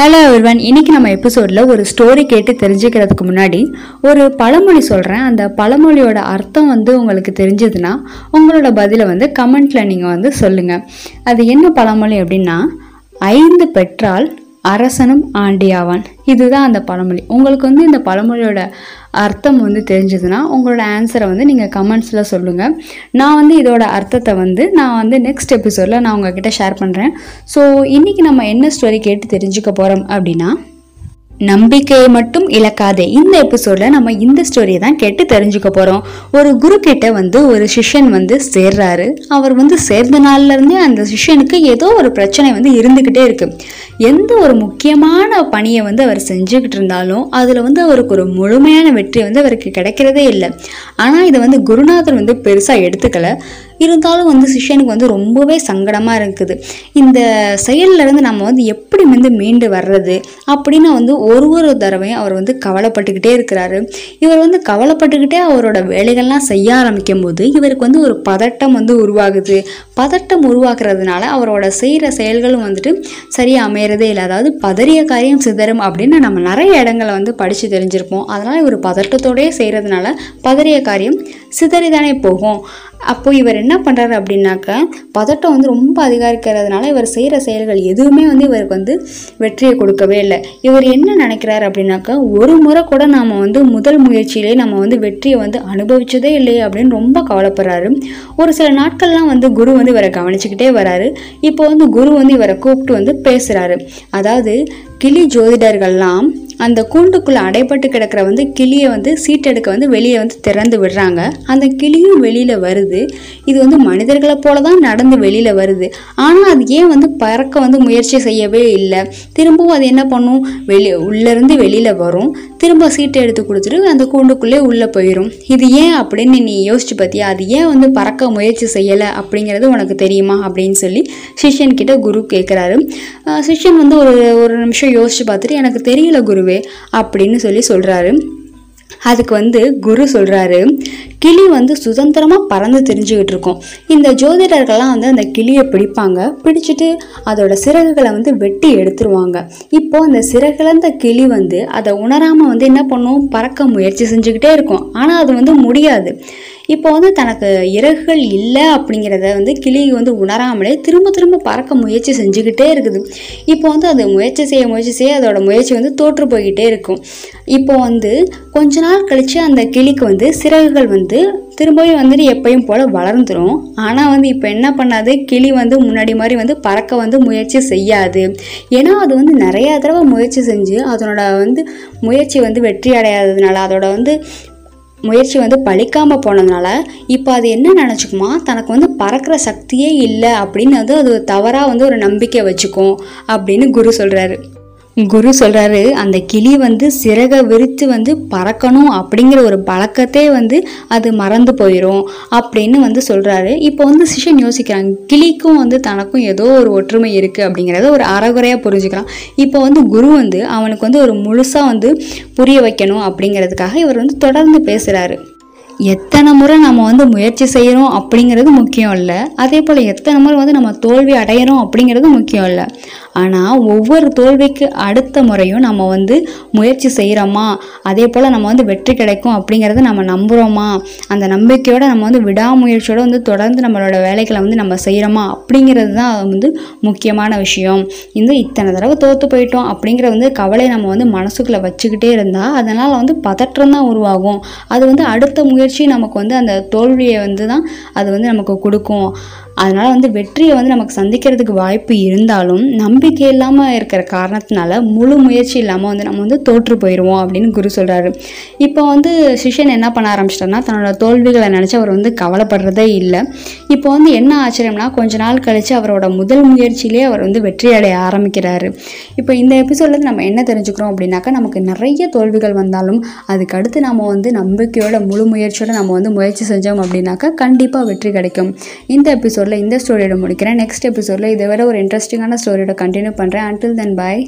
Hello ஒருவன் இன்னைக்கு நம்ம எபிசோடில் ஒரு ஸ்டோரி கேட்டு தெரிஞ்சுக்கிறதுக்கு முன்னாடி ஒரு பழமொழி சொல்கிறேன் அந்த பழமொழியோட அர்த்தம் வந்து உங்களுக்கு தெரிஞ்சதுன்னா உங்களோட பதிலை வந்து கமெண்ட்டில் நீங்கள் வந்து சொல்லுங்கள் அது என்ன பழமொழி அப்படின்னா ஐந்து பெற்றால் அரசனும் ஆண்டியாவான். இதுதான் அந்த பழமொழி. உங்களுக்கு வந்து இந்த பழமொழியோட அர்த்தம் வந்து தெரிஞ்சதுன்னா உங்களோட ஆன்சரை வந்து நீங்கள் கமெண்ட்ஸில் சொல்லுங்கள் நான் வந்து இதோட அர்த்தத்தை வந்து நான் வந்து நெக்ஸ்ட் எபிசோடில் நான் உங்ககிட்ட ஷேர் பண்ணுறேன் ஸோ இன்றைக்கி நம்ம என்ன ஸ்டோரி கேட்டு தெரிஞ்சுக்க போகிறோம் அப்படின்னா நம்பிக்கையை மட்டும் இழக்காதே. இந்த எபிசோட்ல நம்ம இந்த ஸ்டோரியை தான் கேட்டு தெரிஞ்சுக்க போறோம். ஒரு குரு கிட்ட வந்து ஒரு சிஷ்யன் வந்து சேர்றாரு. அவர் வந்து சேர்ந்த நாள்ல இருந்தே அந்த சிஷ்யனுக்கு ஏதோ ஒரு பிரச்சனை வந்து இருந்துகிட்டே இருக்கு. எந்த ஒரு முக்கியமான பணியை வந்து அவர் செஞ்சுக்கிட்டு இருந்தாலும் அதுல வந்து அவருக்கு ஒரு முழுமையான வெற்றி வந்து அவருக்கு கிடைக்கிறதே இல்லை. ஆனா இதை வந்து குருநாதர் வந்து பெருசா எடுத்துக்கல. இருந்தாலும் வந்து சிஷ்யனுக்கு வந்து ரொம்பவே சங்கடமாக இருக்குது. இந்த செயல்ல இருந்து நம்ம வந்து எப்படி வந்து மீண்டு வர்றது அப்படின்னு வந்து ஒரு ஒரு தடவையும் அவர் வந்து கவலைப்பட்டுக்கிட்டே இருக்கிறாரு. இவர் வந்து கவலைப்பட்டுக்கிட்டே அவரோட வேலைகள்லாம் செய்ய ஆரம்பிக்கும் போது இவருக்கு வந்து ஒரு பதட்டம் வந்து உருவாகுது. பதட்டம் உருவாக்குறதுனால அவரோட செய்கிற செயல்களும் வந்துட்டு சரியாக அமையிறதே இல்லை. அதாவது பதறிய காரியம் சிதறும் அப்படின்னு நம்ம நிறைய இடங்களை வந்து படித்து தெரிஞ்சிருப்போம். அதனால் இவர் பதட்டத்தோடயே செய்கிறதுனால பதறிய காரியம் சிதறிதானே போகும். அப்போது இவர் என்ன பண்ணுறாரு அப்படின்னாக்க பதட்டம் வந்து ரொம்ப அதிகரிக்கிறதுனால இவர் செய்கிற செயல்கள் எதுவுமே வந்து இவருக்கு வந்து வெற்றியை கொடுக்கவே இல்லை. இவர் என்ன நினைக்கிறாரு அப்படின்னாக்கா ஒரு முறை கூட நாம் வந்து முதல் முயற்சியிலே நம்ம வந்து வெற்றியை வந்து அனுபவிச்சதே இல்லையே அப்படின்னு ரொம்ப கவலைப்படுறாரு. ஒரு சில நாட்கள்லாம் வந்து குரு வந்து இவரை கவனிச்சுக்கிட்டே வராரு. இப்போ வந்து குரு வந்து இவரை கூப்பிட்டு வந்து பேசுகிறாரு அதாவது கிளி ஜோதிடர்கள்லாம் அந்த கூண்டுக்குள்ளே அடைப்பட்டு கிடக்கிற வந்து கிளியை வந்து சீட்டெடுக்க வந்து வெளியே வந்து திறந்து விடுறாங்க. அந்த கிளியும் வெளியில் வருது. இது வந்து மனிதர்களை போல தான் நடந்து வெளியில் வருது. ஆனால் அது ஏன் வந்து பறக்க வந்து முயற்சி செய்யவே இல்லை? திரும்பவும் அது என்ன பண்ணும்? வெளி உள்ளேருந்து வெளியில் வரும். திரும்ப சீட்டை எடுத்து கொடுத்துட்டு அந்த கூண்டுக்குள்ளே உள்ளே போயிடும் இது ஏன் அப்படின்னு நீ யோசிச்சு பார்த்தியா அது ஏன் வந்து பறக்க முயற்சி செய்யலை அப்படிங்கிறது உனக்கு தெரியுமா? அப்படின்னு சொல்லி சிஷ்யன் கிட்ட குரு கேட்குறாரு சிஷ்யன் வந்து ஒரு ஒரு நிமிஷம் யோசிச்சு பார்த்துட்டு எனக்கு தெரியல குரு குருவே அப்படின்னு சொல்லி சொல்கிறாரு அதுக்கு வந்து குரு சொல்கிறாரு கிளி வந்து சுதந்திரமாக பறந்து தெரிஞ்சுக்கிட்டு இருக்கும். இந்த ஜோதிடர்கள்லாம் வந்து அந்த கிளியை பிடிப்பாங்க. பிடிச்சிட்டு அதோட சிறகுகளை வந்து வெட்டி எடுத்துருவாங்க. இப்போ அந்த சிறகுலந்த கிளி வந்து அதை உணராமல் வந்து என்ன பண்ணும்? பறக்க முயற்சி செஞ்சுக்கிட்டே இருக்கும். ஆனால் அது வந்து முடியாது. இப்போ வந்து தனக்கு இறகுகள் இல்லை அப்படிங்கிறத வந்து கிளி வந்து உணராமலே திரும்ப திரும்ப பறக்க முயற்சி செஞ்சுக்கிட்டே இருக்குது. இப்போ வந்து அது முயற்சி செய்ய முயற்சி செய்ய அதோட முயற்சி வந்து தோற்று போய்கிட்டே இருக்கும். இப்போ வந்து கொஞ்ச நாள் கழித்து அந்த கிளிக்கு வந்து சிறகுகள் வந்து திரும்பவும் வந்துட்டு எப்பயும் போல் வளர்ந்துடும் ஆனால் வந்து இப்போ என்ன பண்ணாது? கிளி வந்து முன்னாடி மாதிரி வந்து பறக்க வந்து முயற்சி செய்யாது. ஏன்னா அது வந்து நிறையா தடவை முயற்சி செஞ்சு அதனோட வந்து முயற்சி வந்து வெற்றி அடையாததுனால அதோட வந்து முயற்சி வந்து பழிக்காமல் போனதுனால இப்போ அது என்ன நினச்சிக்குமா? தனக்கு வந்து பறக்கிற சக்தியே இல்லை அப்படின்னு வந்து அது தவறாக வந்து ஒரு நம்பிக்கை வச்சுக்கும் அப்படின்னு குரு சொல்கிறாரு குரு சொல்கிறாரு அந்த கிளி வந்து சிறகை விரித்து வந்து பறக்கணும் அப்படிங்கிற ஒரு பழக்கத்தே வந்து அது மறந்து போயிடும் அப்படின்னு வந்து சொல்கிறாரு இப்போ வந்து சிஷன் யோசிக்கிறாங்க கிளிக்கும் வந்து தனக்கும் ஏதோ ஒரு ஒற்றுமை இருக்குது அப்படிங்கிறத ஒரு அறகுறையாக புரிஞ்சுக்கலாம். இப்போ வந்து குரு வந்து அவனுக்கு வந்து ஒரு முழுசாக வந்து புரிய வைக்கணும் அப்படிங்கிறதுக்காக இவர் வந்து தொடர்ந்து பேசுகிறாரு எத்தனை முறை நம்ம வந்து முயற்சி செய்கிறோம் அப்படிங்கிறது முக்கியம் இல்லை. அதே போல் எத்தனை முறை வந்து நம்ம தோல்வி அடையிறோம் அப்படிங்கிறது முக்கியம் இல்லை. ஆனால் ஒவ்வொரு தோல்விக்கு அடுத்த முறையும் நம்ம வந்து முயற்சி செய்கிறோமா அதே போல் நம்ம வந்து வெற்றி கிடைக்கும் அப்படிங்கிறத நம்ம நம்புகிறோமா அந்த நம்பிக்கையோடு நம்ம வந்து விடாமுயற்சியோடு வந்து தொடர்ந்து நம்மளோட வேலைகளை வந்து நம்ம செய்கிறோமா அப்படிங்கிறது தான் வந்து முக்கியமான விஷயம். இந்த இத்தனை தடவை தோற்று போயிட்டோம் அப்படிங்கிற வந்து கவலை நம்ம வந்து மனசுக்குள்ளே வச்சுக்கிட்டே இருந்தால் அதனால் வந்து பதற்றம் தான் உருவாகும். அது வந்து அடுத்த முயற்சி நமக்கு வந்து அந்த தோல்வியை வந்து தான் அது வந்து நமக்கு கொடுக்கும். அதனால் வந்து வெற்றியை வந்து நமக்கு சந்திக்கிறதுக்கு வாய்ப்பு இருந்தாலும் நம்பிக்கை இல்லாமல் இருக்கிற காரணத்தினால முழு முயற்சி இல்லாமல் வந்து நம்ம வந்து தோற்று போயிடுவோம் அப்படின்னு குரு சொல்கிறாரு இப்போ வந்து சிஷ்யன் என்ன பண்ண ஆரம்பிச்சிட்டாருன்னா தன்னோட தோல்விகளை நினச்சி அவர் வந்து கவலைப்படுறதே இல்லை. இப்போ வந்து என்ன ஆச்சரியம்னா கொஞ்ச நாள் கழித்து அவரோட முதல் முயற்சியிலே அவர் வந்து வெற்றி அடைய ஆரம்பிக்கிறாரு. இப்போ இந்த எபிசோட்லேருந்து நம்ம என்ன தெரிஞ்சுக்கிறோம் அப்படின்னாக்கா நமக்கு நிறைய தோல்விகள் வந்தாலும் அதுக்கு அடுத்து நம்ம வந்து நம்பிக்கையோட முழு முயற்சியோட நம்ம வந்து முயற்சி செஞ்சோம் அப்படின்னாக்கா கண்டிப்பாக வெற்றி கிடைக்கும். இந்த எபிசோட் எபிசோடில் இந்த ஸ்டோரியோட முடிக்கிறேன். நெக்ஸ்ட் எபிசோடில் இதை விட ஒரு இன்ட்ரெஸ்டிங்கான ஸ்டோரியோட கண்டினியூ பண்ணுறேன் அன்டில் தென் பாய்